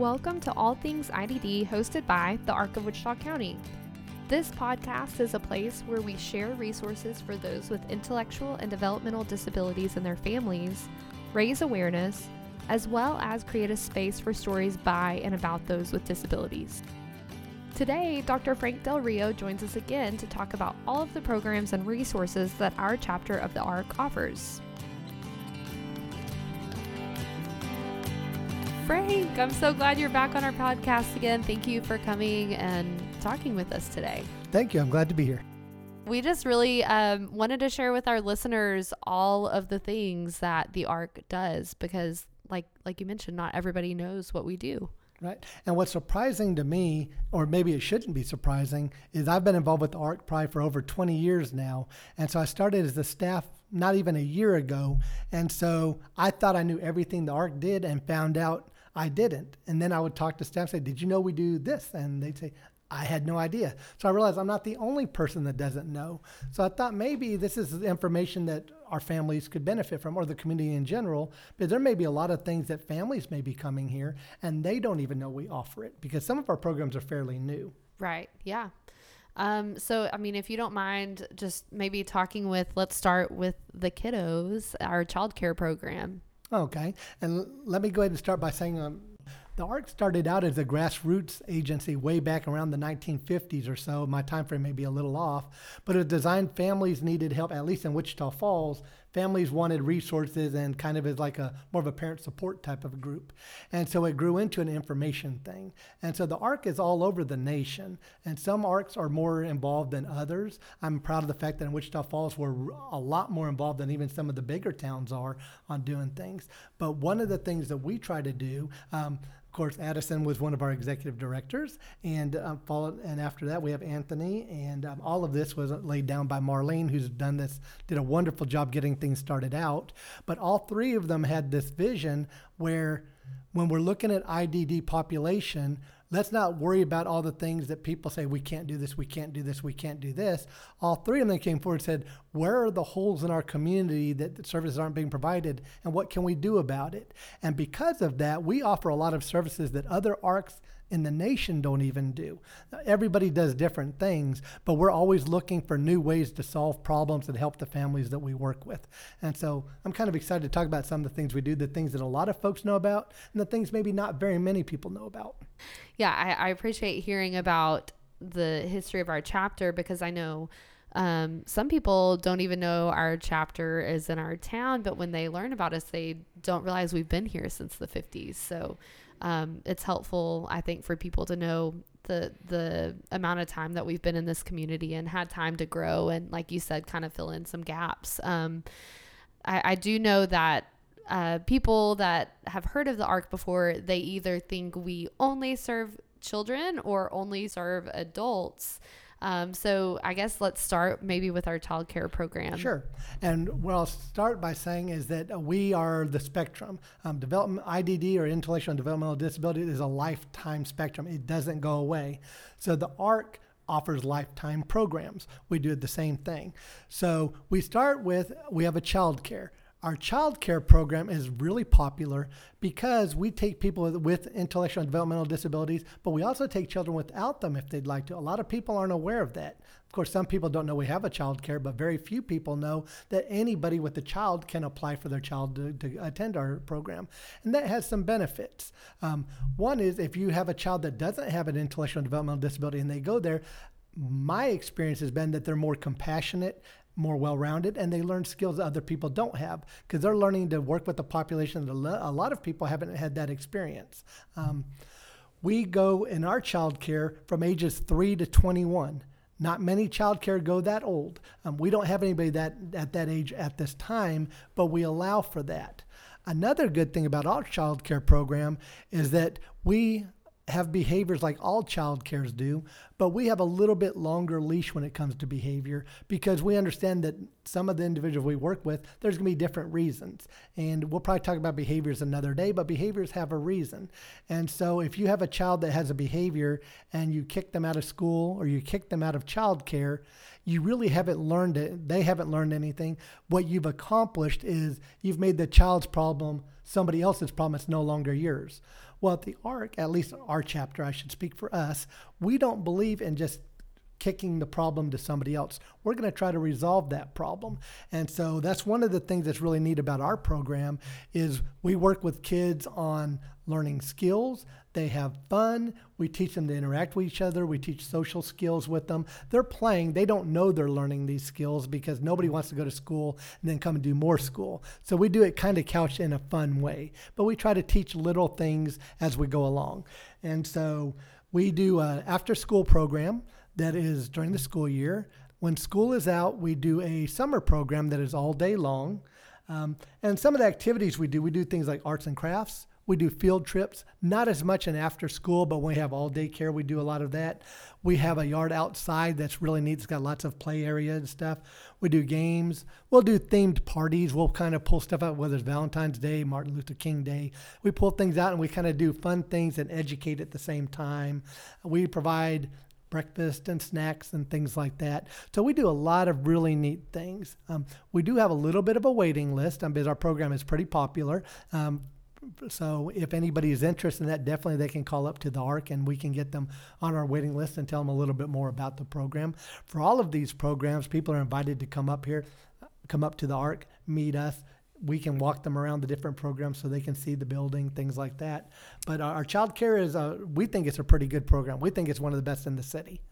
Welcome to All Things IDD, hosted by the Arc of Wichita County. This podcast is a place where we share resources for those with intellectual and developmental disabilities and their families, raise awareness, as well as create a space for stories by and about those with disabilities. Today, Dr. Frank Del Rio joins us again to talk about all of the programs and resources that our chapter of the ARC offers. Frank, I'm so glad you're back on our podcast again. Thank you for coming and talking with us today. Thank you. I'm glad to be here. We just really um, wanted to share with our listeners all of the things that the ARC does because, like like you mentioned, not everybody knows what we do. Right. And what's surprising to me, or maybe it shouldn't be surprising, is I've been involved with the ARC probably for over 20 years now. And so I started as a staff not even a year ago. And so I thought I knew everything the ARC did and found out I didn't. And then I would talk to staff and say, Did you know we do this? And they'd say, I had no idea. So I realized I'm not the only person that doesn't know. So I thought maybe this is information that our families could benefit from or the community in general. But there may be a lot of things that families may be coming here and they don't even know we offer it because some of our programs are fairly new. Right. Yeah. Um, so, I mean, if you don't mind just maybe talking with, let's start with the kiddos, our child care program. Okay. And let me go ahead and start by saying um, the ARC started out as a grassroots agency way back around the 1950s or so. My time frame may be a little off, but it designed families needed help, at least in Wichita Falls, families wanted resources and kind of as like a more of a parent support type of group. And so it grew into an information thing. And so the ARC is all over the nation. And some ARCs are more involved than others. I'm proud of the fact that in Wichita Falls we're a lot more involved than even some of the bigger towns are on doing things. But one of the things that we try to do, um, of course, Addison was one of our executive directors, and um, followed, and after that we have Anthony, and um, all of this was laid down by Marlene, who's done this, did a wonderful job getting things started out. But all three of them had this vision where, when we're looking at IDD population, let's not worry about all the things that people say we can't do this, we can't do this, we can't do this. All three of them came forward and said, where are the holes in our community that the services aren't being provided and what can we do about it? And because of that, we offer a lot of services that other ARCs in the nation don't even do. Everybody does different things, but we're always looking for new ways to solve problems and help the families that we work with. And so I'm kind of excited to talk about some of the things we do, the things that a lot of folks know about, and the things maybe not very many people know about. Yeah, I, I appreciate hearing about the history of our chapter because I know um, some people don't even know our chapter is in our town, but when they learn about us, they don't realize we've been here since the 50s. So um, it's helpful, I think, for people to know the the amount of time that we've been in this community and had time to grow and, like you said, kind of fill in some gaps. Um, I, I do know that uh, people that have heard of the ARC before, they either think we only serve children or only serve adults. Um, so I guess let's start maybe with our child care program. Sure. And what I'll start by saying is that we are the spectrum. Um, development IDD or intellectual and developmental disability is a lifetime spectrum. It doesn't go away. So the ARC offers lifetime programs. We do the same thing. So we start with we have a child care. Our child care program is really popular because we take people with, intellectual and developmental disabilities, but we also take children without them if they'd like to. A lot of people aren't aware of that. Of course, some people don't know we have a child care, but very few people know that anybody with a child can apply for their child to, to attend our program. And that has some benefits. Um, one is if you have a child that doesn't have an intellectual and developmental disability and they go there, my experience has been that they're more compassionate more well-rounded and they learn skills that other people don't have because they're learning to work with a population that a lot of people haven't had that experience. Um, we go in our child care from ages 3 to 21 not many child care go that old. Um, we don't have anybody that at that age at this time but we allow for that. Another good thing about our child care program is that we have behaviors like all child cares do, but we have a little bit longer leash when it comes to behavior because we understand that some of the individuals we work with, there's going to be different reasons. And we'll probably talk about behaviors another day, but behaviors have a reason. And so if you have a child that has a behavior and you kick them out of school or you kick them out of child care, you really haven't learned it. They haven't learned anything. What you've accomplished is you've made the child's problem somebody else's problem. It's no longer yours. Well, at the ARC, at least our chapter, I should speak for us, we don't believe in just kicking the problem to somebody else. We're going to try to resolve that problem. And so that's one of the things that's really neat about our program is we work with kids on learning skills. They have fun. We teach them to interact with each other. We teach social skills with them. They're playing. They don't know they're learning these skills because nobody wants to go to school and then come and do more school. So we do it kind of couched in a fun way. But we try to teach little things as we go along. And so we do an after school program that is during the school year. When school is out, we do a summer program that is all day long. Um, and some of the activities we do, we do things like arts and crafts. We do field trips, not as much in after school, but when we have all day care, we do a lot of that. We have a yard outside that's really neat. It's got lots of play area and stuff. We do games. We'll do themed parties. We'll kind of pull stuff out, whether it's Valentine's Day, Martin Luther King Day. We pull things out and we kind of do fun things and educate at the same time. We provide breakfast and snacks and things like that. So we do a lot of really neat things. Um, we do have a little bit of a waiting list um, because our program is pretty popular. Um, so if anybody is interested in that, definitely they can call up to the ARC and we can get them on our waiting list and tell them a little bit more about the program. For all of these programs, people are invited to come up here, come up to the ARC, meet us. We can walk them around the different programs so they can see the building, things like that. But our, our child care is, a, we think it's a pretty good program. We think it's one of the best in the city.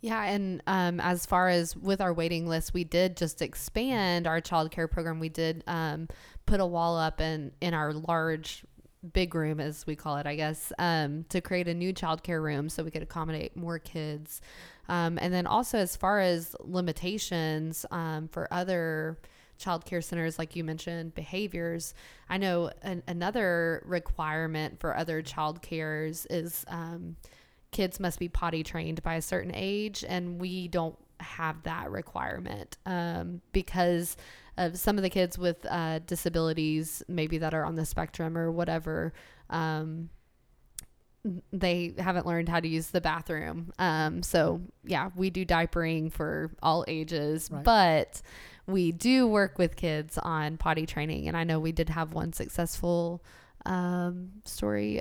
Yeah, and um, as far as with our waiting list, we did just expand our child care program. We did um, put a wall up in in our large big room as we call it i guess um, to create a new child care room so we could accommodate more kids um, and then also as far as limitations um, for other child care centers like you mentioned behaviors i know an, another requirement for other child cares is um, kids must be potty trained by a certain age and we don't have that requirement um, because of some of the kids with uh, disabilities, maybe that are on the spectrum or whatever. Um, they haven't learned how to use the bathroom. Um, so yeah, we do diapering for all ages, right. but we do work with kids on potty training. And I know we did have one successful um, story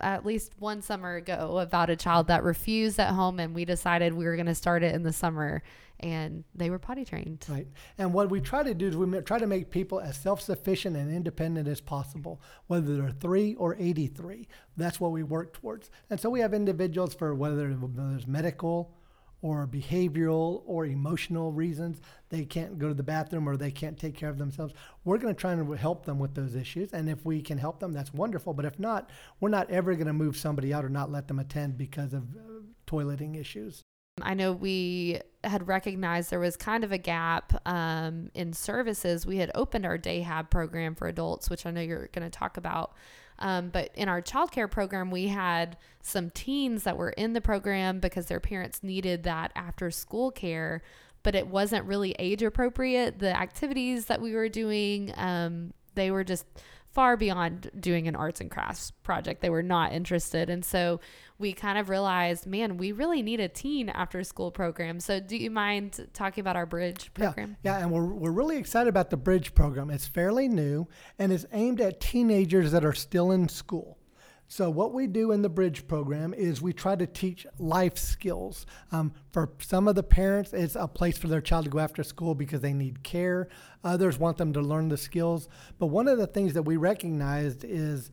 at least one summer ago about a child that refused at home, and we decided we were going to start it in the summer and they were potty trained. Right. And what we try to do is we try to make people as self sufficient and independent as possible, whether they're three or 83. That's what we work towards. And so we have individuals for whether there's medical or behavioral or emotional reasons they can't go to the bathroom or they can't take care of themselves we're going to try and help them with those issues and if we can help them that's wonderful but if not we're not ever going to move somebody out or not let them attend because of uh, toileting issues I know we had recognized there was kind of a gap um, in services. We had opened our day hab program for adults, which I know you're going to talk about. Um, but in our childcare program, we had some teens that were in the program because their parents needed that after school care, but it wasn't really age appropriate. The activities that we were doing, um, they were just far beyond doing an arts and crafts project. They were not interested. And so we kind of realized, man, we really need a teen after school program. So do you mind talking about our bridge program? Yeah, yeah and we're, we're really excited about the bridge program. It's fairly new and it's aimed at teenagers that are still in school. So, what we do in the Bridge program is we try to teach life skills. Um, for some of the parents, it's a place for their child to go after school because they need care. Others want them to learn the skills. But one of the things that we recognized is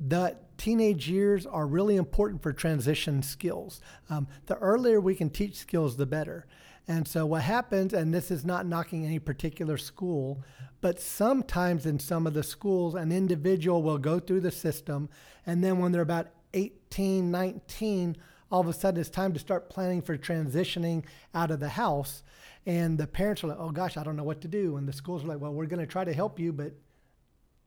that teenage years are really important for transition skills. Um, the earlier we can teach skills, the better. And so, what happens, and this is not knocking any particular school, but sometimes in some of the schools, an individual will go through the system, and then when they're about 18, 19, all of a sudden it's time to start planning for transitioning out of the house. And the parents are like, oh gosh, I don't know what to do. And the schools are like, well, we're going to try to help you, but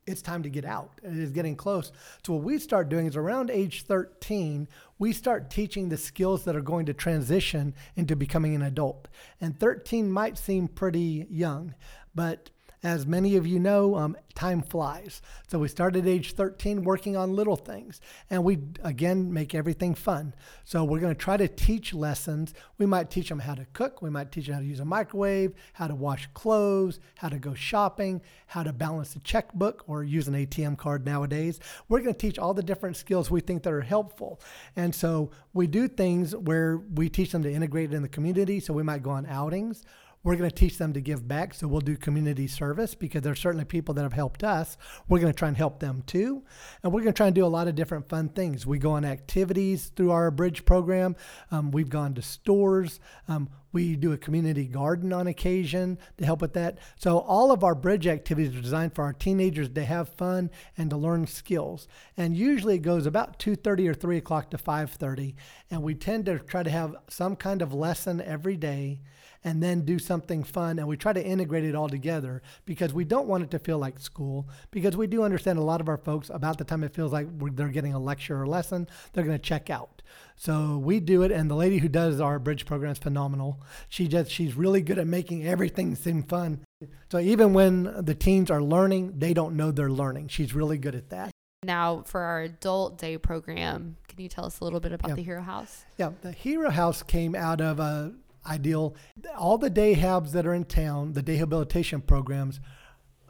it's time to get out. It is getting close. So what we start doing is around age 13, we start teaching the skills that are going to transition into becoming an adult. And 13 might seem pretty young, but As many of you know, um, time flies. So we started age 13 working on little things, and we again make everything fun. So we're going to try to teach lessons. We might teach them how to cook, we might teach them how to use a microwave, how to wash clothes, how to go shopping, how to balance a checkbook or use an ATM card nowadays. We're going to teach all the different skills we think that are helpful. And so we do things where we teach them to integrate in the community. So we might go on outings we're going to teach them to give back. So we'll do community service because there's certainly people that have helped us. We're going to try and help them too. And we're going to try and do a lot of different fun things. We go on activities through our bridge program. Um, we've gone to stores. Um, we do a community garden on occasion to help with that. So all of our bridge activities are designed for our teenagers to have fun and to learn skills. And usually it goes about 2:30 or 3 o'clock to 5:30. And we tend to try to have some kind of lesson every day and then do something fun. And we try to integrate it all together because we don't want it to feel like school. Because we do understand a lot of our folks, about the time it feels like they're getting a lecture or lesson, they're going to check out. So we do it, and the lady who does our bridge program is phenomenal. She just she's really good at making everything seem fun. So even when the teens are learning, they don't know they're learning. She's really good at that. Now, for our adult day program, can you tell us a little bit about yeah. the Hero House? Yeah, the Hero House came out of a ideal. All the day habs that are in town, the day habilitation programs,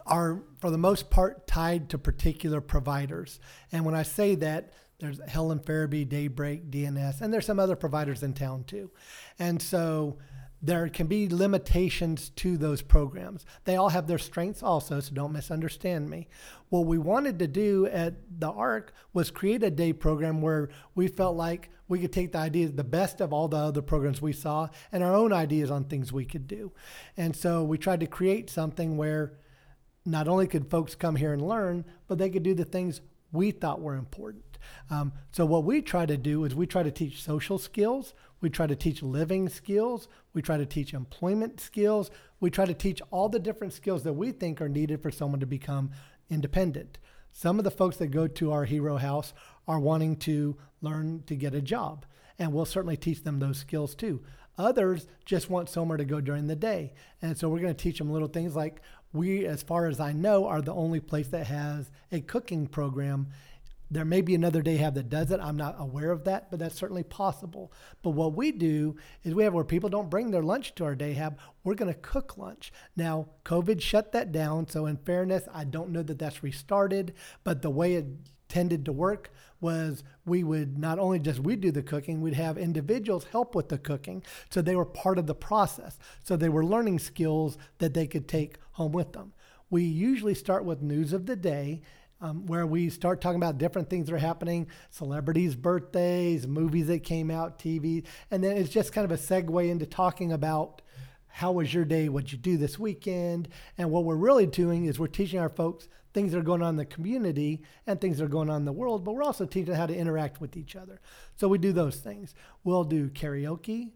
are for the most part tied to particular providers. And when I say that, there's Helen Farabee, Daybreak, DNS, and there's some other providers in town too. And so there can be limitations to those programs. They all have their strengths also, so don't misunderstand me. What we wanted to do at the ARC was create a day program where we felt like we could take the ideas, the best of all the other programs we saw, and our own ideas on things we could do. And so we tried to create something where not only could folks come here and learn, but they could do the things we thought were important. Um, so what we try to do is we try to teach social skills, we try to teach living skills, we try to teach employment skills, we try to teach all the different skills that we think are needed for someone to become independent. Some of the folks that go to our hero house are wanting to learn to get a job, and we'll certainly teach them those skills too. Others just want somewhere to go during the day. And so we're going to teach them little things like we, as far as I know, are the only place that has a cooking program there may be another day hab that does it. I'm not aware of that, but that's certainly possible. But what we do is we have where people don't bring their lunch to our day hab. We're going to cook lunch. Now, COVID shut that down. So, in fairness, I don't know that that's restarted, but the way it tended to work was we would not only just we do the cooking, we'd have individuals help with the cooking. So they were part of the process. So they were learning skills that they could take home with them. We usually start with news of the day um, where we start talking about different things that are happening celebrities' birthdays, movies that came out, TV. And then it's just kind of a segue into talking about how was your day, what you do this weekend. And what we're really doing is we're teaching our folks things that are going on in the community and things that are going on in the world, but we're also teaching how to interact with each other. So we do those things. We'll do karaoke.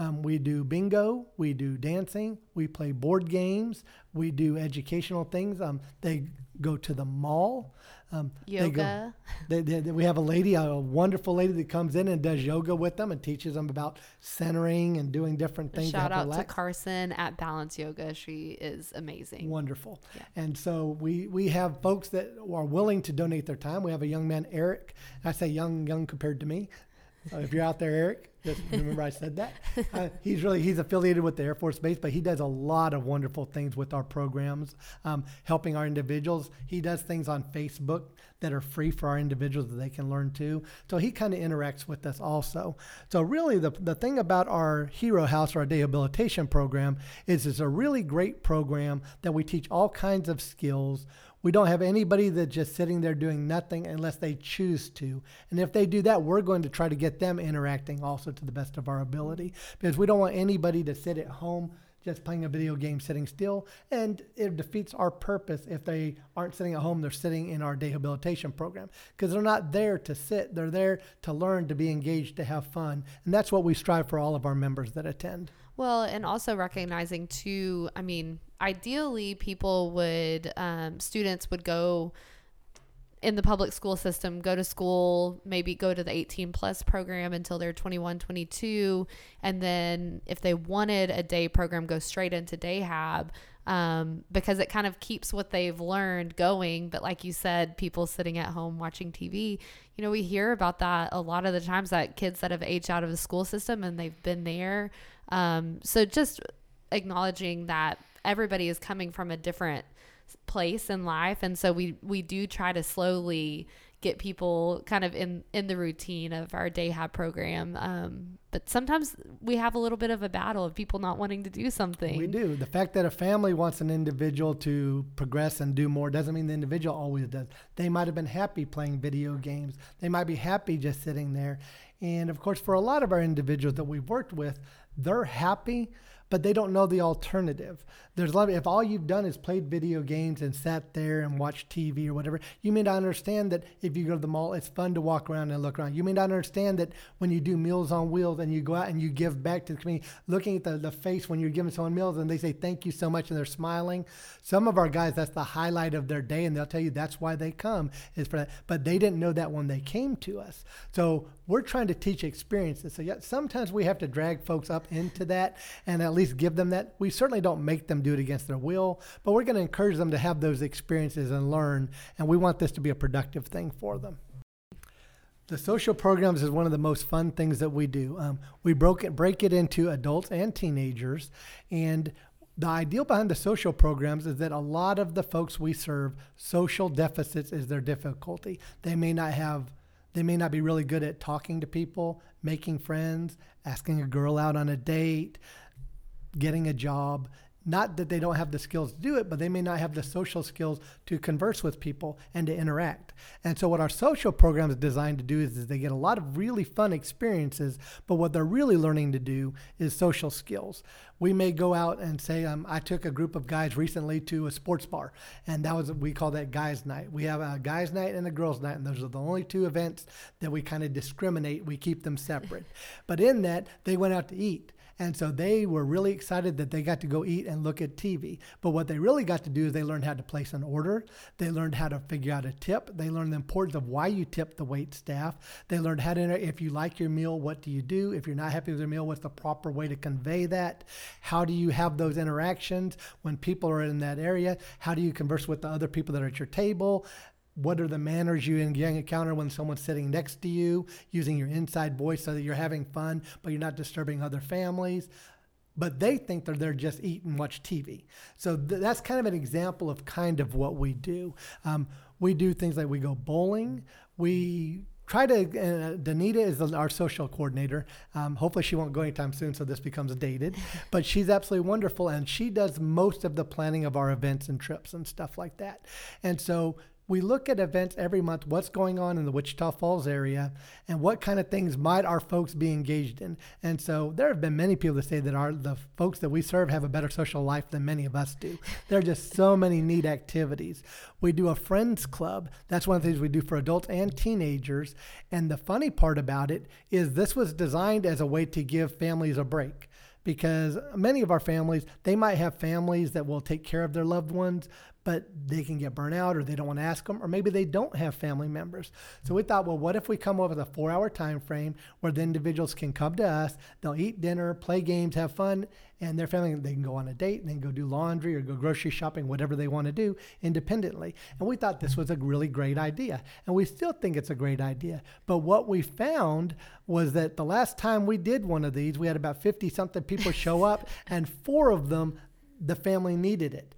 Um, we do bingo, we do dancing, we play board games, we do educational things. Um, they go to the mall. Um, yoga. They go, they, they, we have a lady, a wonderful lady that comes in and does yoga with them and teaches them about centering and doing different things. Shout out to Carson at Balance Yoga. She is amazing. Wonderful. Yeah. And so we we have folks that are willing to donate their time. We have a young man, Eric. I say young, young compared to me. If you're out there, Eric, just remember I said that. Uh, he's really he's affiliated with the Air Force Base, but he does a lot of wonderful things with our programs, um, helping our individuals. He does things on Facebook that are free for our individuals that they can learn too. So he kind of interacts with us also. So really, the the thing about our Hero House or our Rehabilitation program is it's a really great program that we teach all kinds of skills we don't have anybody that's just sitting there doing nothing unless they choose to. And if they do that, we're going to try to get them interacting also to the best of our ability. Because we don't want anybody to sit at home just playing a video game sitting still. And it defeats our purpose. If they aren't sitting at home they're sitting in our rehabilitation program. Because they're not there to sit. They're there to learn to be engaged to have fun. And that's what we strive for all of our members that attend well and also recognizing too i mean ideally people would um, students would go in the public school system go to school maybe go to the 18 plus program until they're 21 22 and then if they wanted a day program go straight into day hab um, because it kind of keeps what they've learned going. But like you said, people sitting at home watching TV, you know, we hear about that a lot of the times that kids that have aged out of the school system and they've been there. Um, so just acknowledging that everybody is coming from a different place in life and so we we do try to slowly get people kind of in in the routine of our day hab program um, but sometimes we have a little bit of a battle of people not wanting to do something We do. The fact that a family wants an individual to progress and do more doesn't mean the individual always does. They might have been happy playing video games. They might be happy just sitting there. And of course, for a lot of our individuals that we've worked with, they're happy, but they don't know the alternative. There's a lot of, if all you've done is played video games and sat there and watched TV or whatever, you may not understand that if you go to the mall, it's fun to walk around and look around. You may not understand that when you do Meals on Wheels and you go out and you give back to the community, looking at the, the face when you're giving someone meals and they say, thank you so much, and they're smiling. Some of our guys, that's the highlight of their day, and they'll tell you that's why they come, is for that. But they didn't know that when they came to us. So we're trying to teach experiences. So yeah, sometimes we have to drag folks up into that and at least give them that. We certainly don't make them do it against their will, but we're going to encourage them to have those experiences and learn. And we want this to be a productive thing for them. The social programs is one of the most fun things that we do. Um, we broke it, break it into adults and teenagers, and the ideal behind the social programs is that a lot of the folks we serve, social deficits is their difficulty. They may not have, they may not be really good at talking to people, making friends, asking a girl out on a date, getting a job. Not that they don't have the skills to do it, but they may not have the social skills to converse with people and to interact. And so, what our social program is designed to do is, is they get a lot of really fun experiences, but what they're really learning to do is social skills. We may go out and say, um, I took a group of guys recently to a sports bar, and that was, we call that guys' night. We have a guys' night and a girls' night, and those are the only two events that we kind of discriminate. We keep them separate. but in that, they went out to eat. And so they were really excited that they got to go eat and look at TV. But what they really got to do is they learned how to place an order. They learned how to figure out a tip. They learned the importance of why you tip the wait staff. They learned how to, if you like your meal, what do you do? If you're not happy with your meal, what's the proper way to convey that? How do you have those interactions when people are in that area? How do you converse with the other people that are at your table? What are the manners you encounter when someone's sitting next to you, using your inside voice so that you're having fun, but you're not disturbing other families. But they think that they're just eat and watch TV. So th- that's kind of an example of kind of what we do. Um, we do things like we go bowling. We try to, uh, Danita is our social coordinator. Um, hopefully, she won't go anytime soon, so this becomes dated. but she's absolutely wonderful, and she does most of the planning of our events and trips and stuff like that. And so we look at events every month, what's going on in the Wichita Falls area, and what kind of things might our folks be engaged in. And so there have been many people that say that our the folks that we serve have a better social life than many of us do. There are just so many neat activities. We do a friends club. That's one of the things we do for adults and teenagers. And the funny part about it is this was designed as a way to give families a break because many of our families they might have families that will take care of their loved ones but they can get burnt out or they don't want to ask them or maybe they don't have family members. So we thought well what if we come with a four hour time frame where the individuals can come to us they'll eat dinner play games have fun and their family they can go on a date and then go do laundry or go grocery shopping whatever they want to do independently. And we thought this was a really great idea and we still think it's a great idea. But what we found was that the last time we did one of these we had about 50 something people show up and four of them the family needed it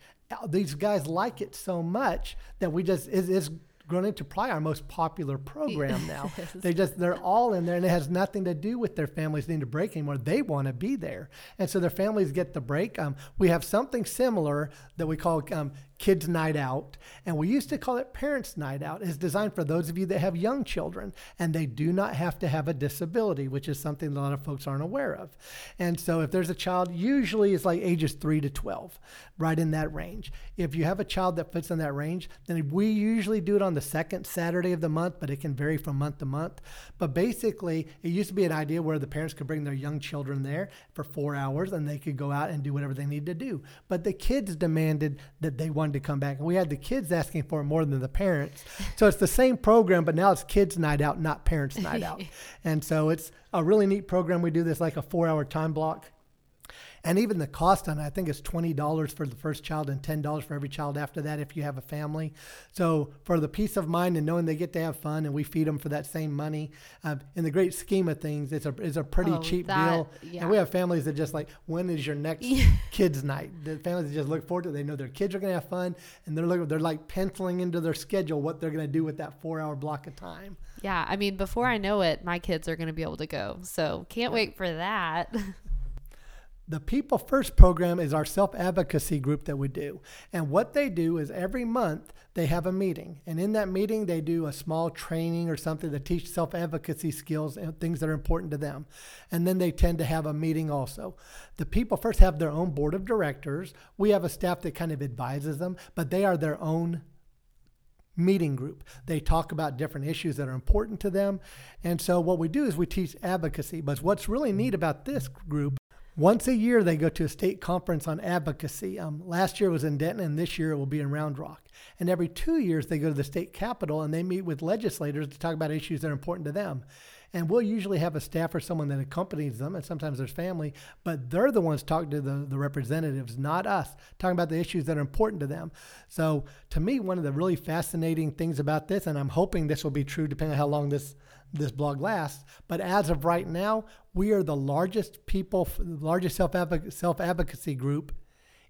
these guys like it so much that we just it's, it's grown into probably our most popular program now. They just they're all in there, and it has nothing to do with their families needing a break anymore. They want to be there, and so their families get the break. Um, we have something similar that we call um, Kids Night Out, and we used to call it Parents Night Out. is designed for those of you that have young children, and they do not have to have a disability, which is something a lot of folks aren't aware of. And so, if there's a child, usually it's like ages three to 12, right in that range. If you have a child that fits in that range, then we usually do it on the second Saturday of the month, but it can vary from month to month. But basically, it used to be an idea where the parents could bring their young children there for four hours and they could go out and do whatever they need to do. But the kids demanded that they wanted to come back. And we had the kids asking for it more than the parents. So it's the same program, but now it's kids' night out, not parents' night out. And so it's a really neat program. We do this like a four hour time block. And even the cost on it, I think it's $20 for the first child and $10 for every child after that if you have a family. So for the peace of mind and knowing they get to have fun and we feed them for that same money, uh, in the great scheme of things, it's a, it's a pretty Oh, cheap that- deal. yeah. And we have families that just like, when is your next kids night? The families that just look forward to it. They know their kids are going to have fun and they're, looking, they're like penciling into their schedule what they're going to do with that four hour block of time. Yeah, I mean, before I know it, my kids are going to be able to go. So can't wait for that. The People First program is our self advocacy group that we do. And what they do is every month they have a meeting. And in that meeting, they do a small training or something to teach self advocacy skills and things that are important to them. And then they tend to have a meeting also. The People First have their own board of directors. We have a staff that kind of advises them, but they are their own meeting group. They talk about different issues that are important to them. And so what we do is we teach advocacy. But what's really neat about this group, once a year they go to a state conference on advocacy. Um, last year was in Denton, and this year it will be in Round Rock. And every two years they go to the state capitol and they meet with legislators to talk about issues that are important to them. And we'll usually have a staff or someone that accompanies them, and sometimes there's family, but they're the ones talking to the, the representatives, not us, talking about the issues that are important to them. So, to me, one of the really fascinating things about this, and I'm hoping this will be true depending on how long this this blog lasts, but as of right now, we are the largest people, largest self self advocacy group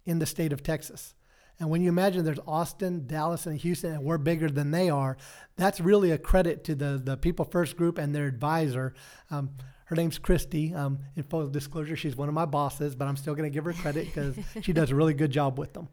in the state of Texas. And when you imagine there's Austin, Dallas, and Houston, and we're bigger than they are, that's really a credit to the, the People First group and their advisor. Um, her name's Christy. Um, in full disclosure, she's one of my bosses, but I'm still going to give her credit because she does a really good job with them.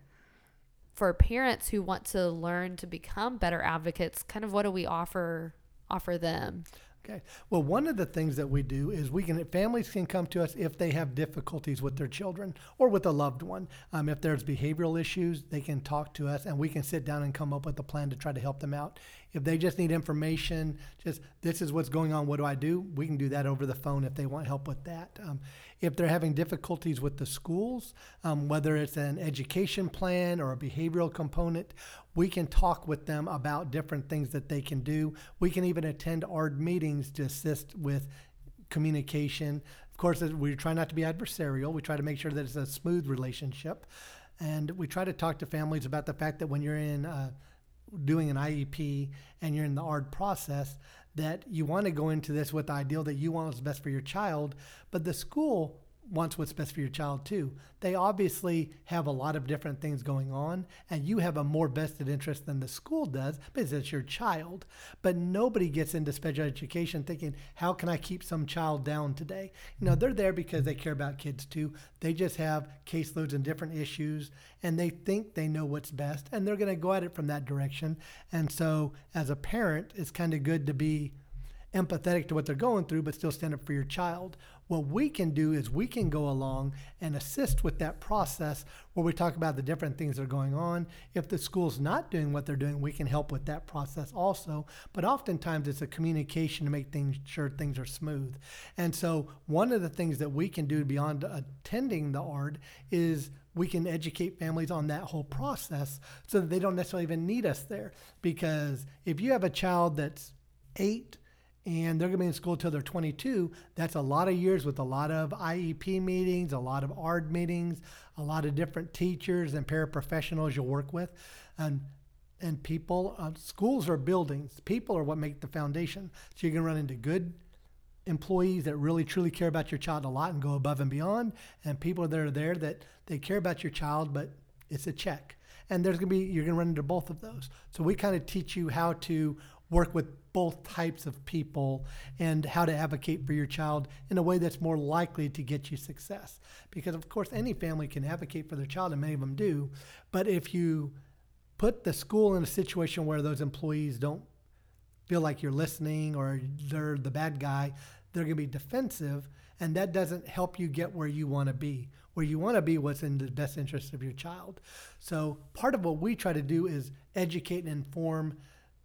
for parents who want to learn to become better advocates, kind of what do we offer offer them? Okay. Well, one of the things that we do is we can families can come to us if they have difficulties with their children or with a loved one. Um, if there's behavioral issues, they can talk to us, and we can sit down and come up with a plan to try to help them out. If they just need information, just this is what's going on. What do I do? We can do that over the phone if they want help with that. Um, if they're having difficulties with the schools, um, whether it's an education plan or a behavioral component, we can talk with them about different things that they can do. We can even attend ARD meetings to assist with communication. Of course, we try not to be adversarial. We try to make sure that it's a smooth relationship. And we try to talk to families about the fact that when you're in uh, doing an IEP and you're in the ARD process, that you want to go into this with the ideal that you want what's best for your child, but the school wants what's best for your child too. They obviously have a lot of different things going on, and you have a more vested interest than the school does because it's your child. But nobody gets into special education thinking, how can I keep some child down today? You know, they're there because they care about kids too. They just have caseloads and different issues, and they think they know what's best, and they're going to go at it from that direction. And so, as a parent, it's kind of good to be empathetic to what they're going through, but still stand up for your child. What we can do is we can go along and assist with that process where we talk about the different things that are going on. If the school's not doing what they're doing, we can help with that process also. But oftentimes it's a communication to make things sure things are smooth. And so one of the things that we can do beyond attending the ARD is we can educate families on that whole process so that they don't necessarily even need us there. Because if you have a child that's eight, and they're going to be in school till they're 22. That's a lot of years with a lot of IEP meetings, a lot of ARD meetings, a lot of different teachers and paraprofessionals you'll work with, and and people. Uh, schools are buildings. People are what make the foundation. So you can run into good employees that really truly care about your child a lot and go above and beyond, and people that are there that they care about your child, but it's a check. And there's going to be you're going to run into both of those. So we kind of teach you how to work with both types of people and how to advocate for your child in a way that's more likely to get you success. Because, of course, any family can advocate for their child, and many of them do. But if you put the school in a situation where those employees don't feel like you're listening or they're the bad guy, they're going to be defensive, and that doesn't help you get where you want to be. Where you want to be, what's in the best interest of your child. So, part of what we try to do is educate and inform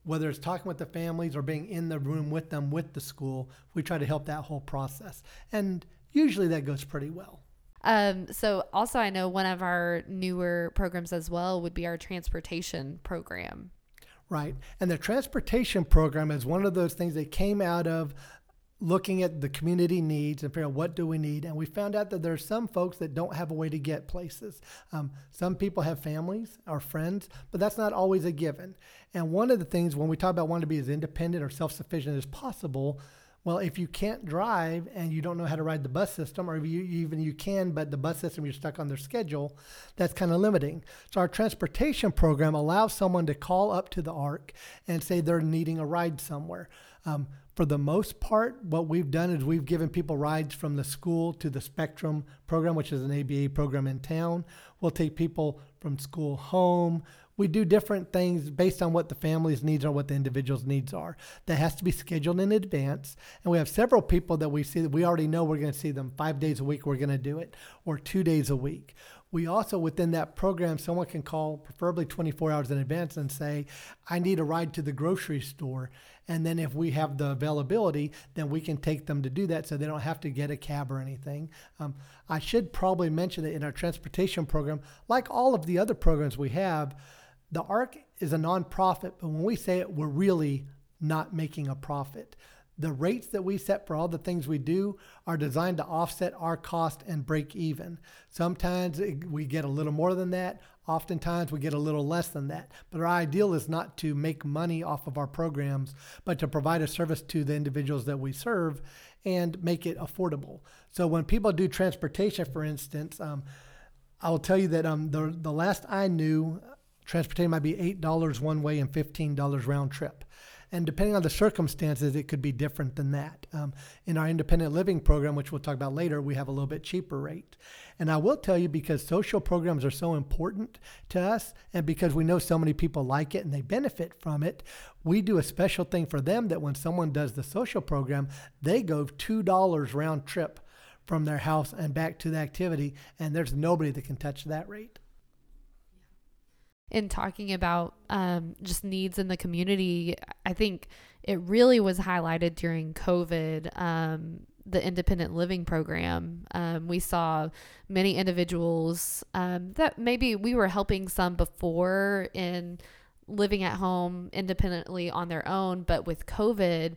whether it's talking with the families or being in the room with them with the school, we try to help that whole process. And usually that goes pretty well. Um, so also I know one of our newer programs as well would be our transportation program. Right. And the transportation program is one of those things that came out of looking at the community needs and figuring out what do we need. And we found out that there are some folks that don't have a way to get places. Um, some people have families or friends, but that's not always a given. And one of the things when we talk about wanting to be as independent or self-sufficient as possible, well, if you can't drive and you don't know how to ride the bus system, or you, even you can, but the bus system you're stuck on their schedule, that's kind of limiting. So our transportation program allows someone to call up to the ARC and say they're needing a ride somewhere. Um, for the most part, what we've done is we've given people rides from the school to the Spectrum program, which is an ABA program in town. We'll take people from school home we do different things based on what the family's needs are, what the individual's needs are. That has to be scheduled in advance. And we have several people that we see that we already know we're going to see them five days a week, we're going to do it, or two days a week. We also, within that program, someone can call, preferably 24 hours in advance, and say, I need a ride to the grocery store. And then if we have the availability, then we can take them to do that so they don't have to get a cab or anything. Um, I should probably mention that in our transportation program, like all of the other programs we have, the ARC is a nonprofit, but when we say it, we're really not making a profit. The rates that we set for all the things we do are designed to offset our cost and break even. Sometimes we get a little more than that. Oftentimes we get a little less than that. But our ideal is not to make money off of our programs, but to provide a service to the individuals that we serve and make it affordable. So when people do transportation, for instance, um, I will tell you that um, the, the last I knew, Transportation might be $8 one way and $15 round trip. And depending on the circumstances, it could be different than that. Um, in our independent living program, which we'll talk about later, we have a little bit cheaper rate. And I will tell you because social programs are so important to us, and because we know so many people like it and they benefit from it, we do a special thing for them that when someone does the social program, they go $2 round trip from their house and back to the activity, and there's nobody that can touch that rate in talking about um, just needs in the community, I think it really was highlighted during COVID. Um, the independent living program. Um, we saw many individuals um, that maybe we were helping some before in living at home independently on their own, but with COVID,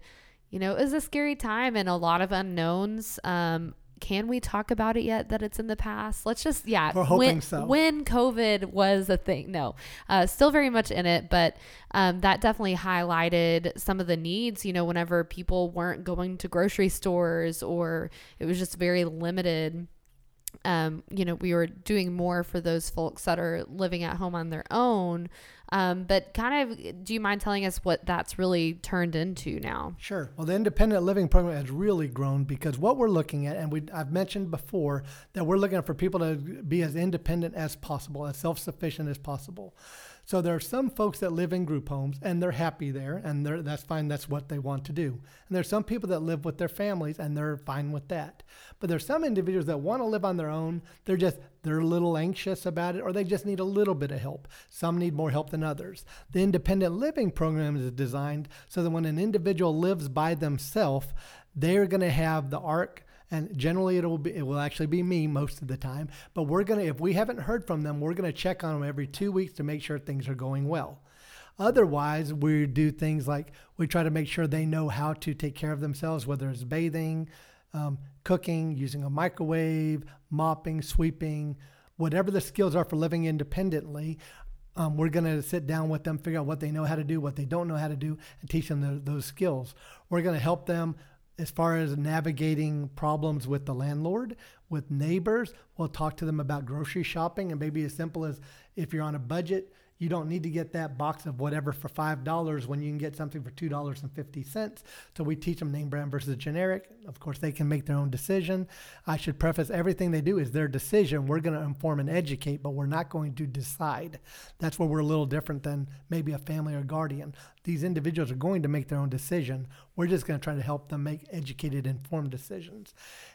you know, it was a scary time and a lot of unknowns. Um, can we talk about it yet that it's in the past? Let's just yeah. We're hoping when, so. When COVID was a thing, no, uh, still very much in it, but um, that definitely highlighted some of the needs. You know, whenever people weren't going to grocery stores or it was just very limited. Um, you know, we were doing more for those folks that are living at home on their own. Um, but kind of, do you mind telling us what that's really turned into now? Sure. Well, the independent living program has really grown because what we're looking at, and we I've mentioned before that we're looking for people to be as independent as possible, as self-sufficient as possible. So there are some folks that live in group homes and they're happy there and they're, that's fine. That's what they want to do. And there's some people that live with their families and they're fine with that. But there's some individuals that want to live on their own. They're just, they're a little anxious about it or they just need a little bit of help. Some need more help than others. The independent living program is designed so that when an individual lives by themselves, they're going to have the ARC and generally it'll be it will actually be me most of the time but we're going to if we haven't heard from them we're going to check on them every two weeks to make sure things are going well otherwise we do things like we try to make sure they know how to take care of themselves whether it's bathing um, cooking using a microwave mopping sweeping whatever the skills are for living independently um, we're going to sit down with them, figure out what they know how to do, what they don't know how to do, and teach them the, those skills. We're going to help them as far as navigating problems with the landlord, with neighbors, we'll talk to them about grocery shopping and maybe as simple as if you're on a budget, you don't need to get that box of whatever for $5 when you can get something for $2.50. So we teach them name brand versus generic. Of course, they can make their own decision. I should preface everything they do is their decision. We're going to inform and educate, but we're not going to decide. That's where we're a little different than maybe a family or guardian. These individuals are going to make their own decision. We're just going to try to help them make educated, informed decisions.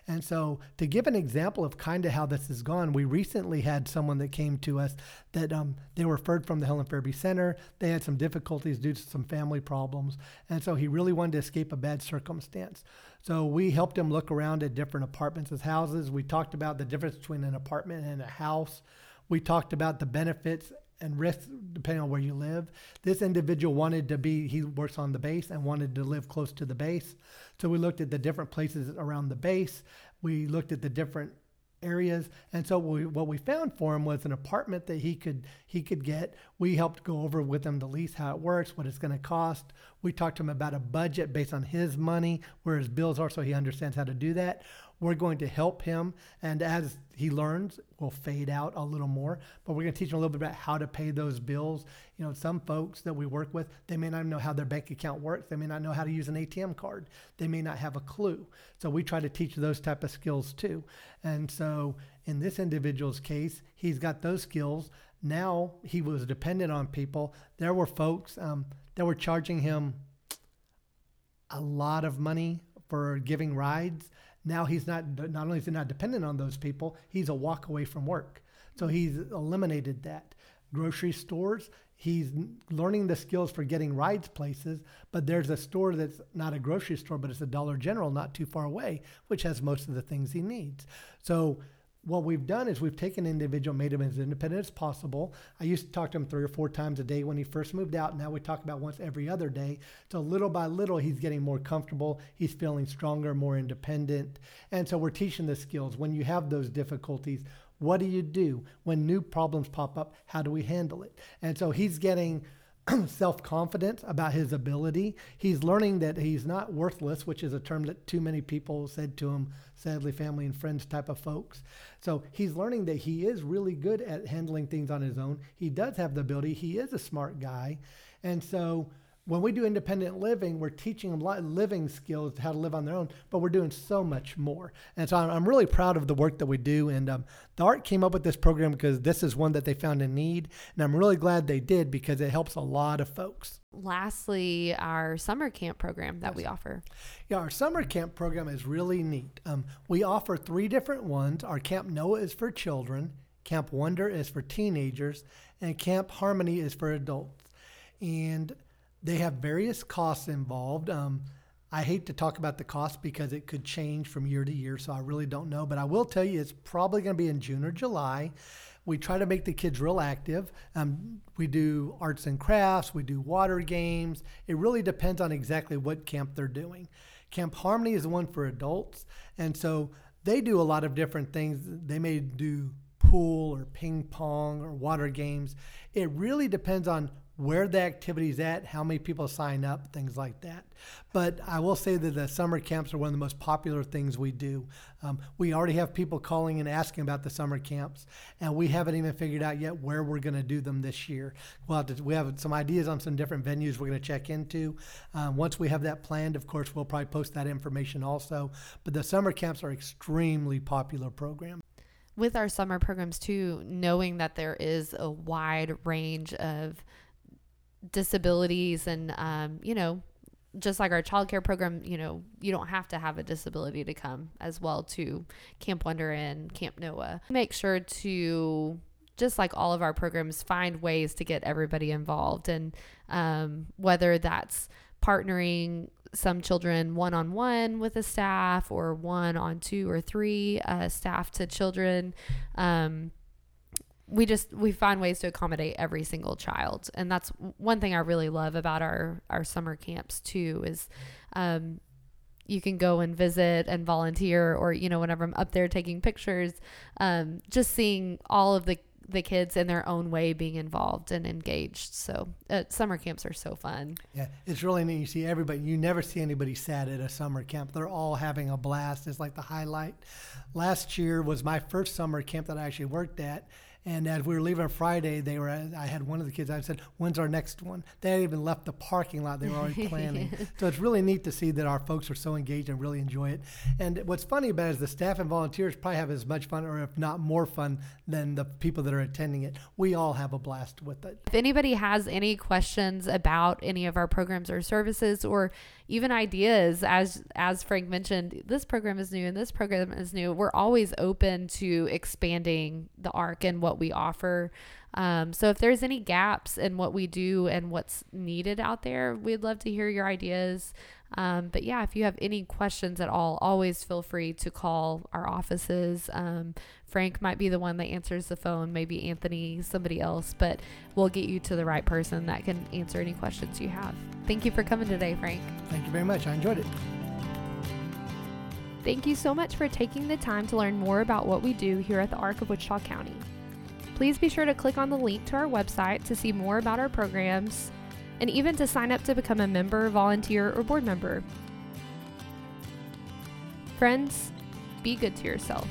And so, to give an example of kind of how this has gone, we recently had someone that came to us that um, they were referred from the Helen Farabee Center. They had some difficulties due to some family problems. And so, he really wanted to escape a bad circumstance. So, we helped him look around at different apartments as houses. We talked about the difference between an apartment and a house. We talked about the benefits and risks depending on where you live. This individual wanted to be, he works on the base and wanted to live close to the base. So we looked at the different places around the base. We looked at the different areas. And so we, what we found for him was an apartment that he could he could get. We helped go over with him the lease, how it works, what it's going to cost. We talked to him about a budget based on his money, where his bills are, so he understands how to do that. We're going to help him, and as he learns, we'll fade out a little more. But we're going to teach him a little bit about how to pay those bills. You know, some folks that we work with, they may not know how their bank account works. They may not know how to use an ATM card. They may not have a clue. So we try to teach those type of skills too. And so in this individual's case, he's got those skills. Now he was dependent on people. There were folks um, that were charging him a lot of money for giving rides now he's not not only is he not dependent on those people, he's a walk away from work. So he's eliminated that. Grocery stores, he's learning the skills for getting rides places, but there's a store that's not a grocery store, but it's a Dollar General not too far away, which has most of the things he needs. So what we've done is we've taken an individual, made him as independent as possible. I used to talk to him three or four times a day when he first moved out. Now we talk about once every other day. So little by little, he's getting more comfortable. He's feeling stronger, more independent. And so we're teaching the skills. When you have those difficulties, what do you do? When new problems pop up, how do we handle it? And so he's getting self confidence about his ability. He's learning that he's not worthless, which is a term that too many people said to him, sadly, family and friends type of folks. So he's learning that he is really good at handling things on his own. He does have the ability, he is a smart guy. And so when we do independent living, we're teaching them living skills, how to live on their own, but we're doing so much more. And so I'm, really proud of the work that we do. And um, the ARC came up with this program because this is one that they found a need. And I'm really glad they did because it helps a lot of folks. Lastly, our summer camp program that yes. we offer. Yeah, our summer camp program is really neat. Um, we offer three different ones. Our Camp Noah is for children, Camp Wonder is for teenagers, and Camp Harmony is for adults. And they have various costs involved. Um, I hate to talk about the cost because it could change from year to year, so I really don't know. But I will tell you it's probably going to be in June or July. We try to make the kids real active. Um, we do arts and crafts, we do water games. It really depends on exactly what camp they're doing. Camp Harmony is the one for adults, and so they do a lot of different things. They may do pool or ping pong or water games. It really depends on where the activity is at, how many people sign up, things like that. But I will say that the summer camps are one of the most popular things we do. Um, we already have people calling and asking about the summer camps, and we haven't even figured out yet where we're going to do them this year. We'll have to, we have some ideas on some different venues we're going to check into. Um, once we have that planned, of course, we'll probably post that information also. But the summer camps are extremely popular program with our summer programs too, knowing that there is a wide range of disabilities and um, you know just like our child care program you know you don't have to have a disability to come as well to camp wonder and camp noah. Make sure to just like all of our programs find ways to get everybody involved and um, whether that's partnering some children one on one with a staff or one on two or three uh, staff to children um, we just we find ways to accommodate every single child. And that's one thing i really love about our our summer camps too is um, you can go and visit and volunteer or you know whenever i'm up there taking pictures um, just seeing all of the the kids in their own way being involved and engaged. So uh, summer camps are so fun. Yeah it's really neat. You see everybody you never see anybody sad at a summer camp. They're all having a blast. It's like the highlight. Last year was my first summer camp that i actually worked at and as we were leaving on Friday, they were. I had one of the kids. I said, "When's our next one?" They hadn't even left the parking lot. They were already planning. so it's really neat to see that our folks are so engaged and really enjoy it. And what's funny about it is the staff and volunteers probably have as much fun, or if not more fun, than the people that are attending it. We all have a blast with it. If anybody has any questions about any of our programs or services, or even ideas as as Frank mentioned, this program is new and this program is new. We're always open to expanding the arc and what we offer. Um, so if there's any gaps in what we do and what's needed out there, we'd love to hear your ideas. Um, but yeah, if you have any questions at all, always feel free to call our offices. Um, Frank might be the one that answers the phone, maybe Anthony, somebody else, but we'll get you to the right person that can answer any questions you have. Thank you for coming today, Frank. Thank you very much. I enjoyed it. Thank you so much for taking the time to learn more about what we do here at the Arc of Wichita County. Please be sure to click on the link to our website to see more about our programs and even to sign up to become a member, volunteer, or board member. Friends, be good to yourself.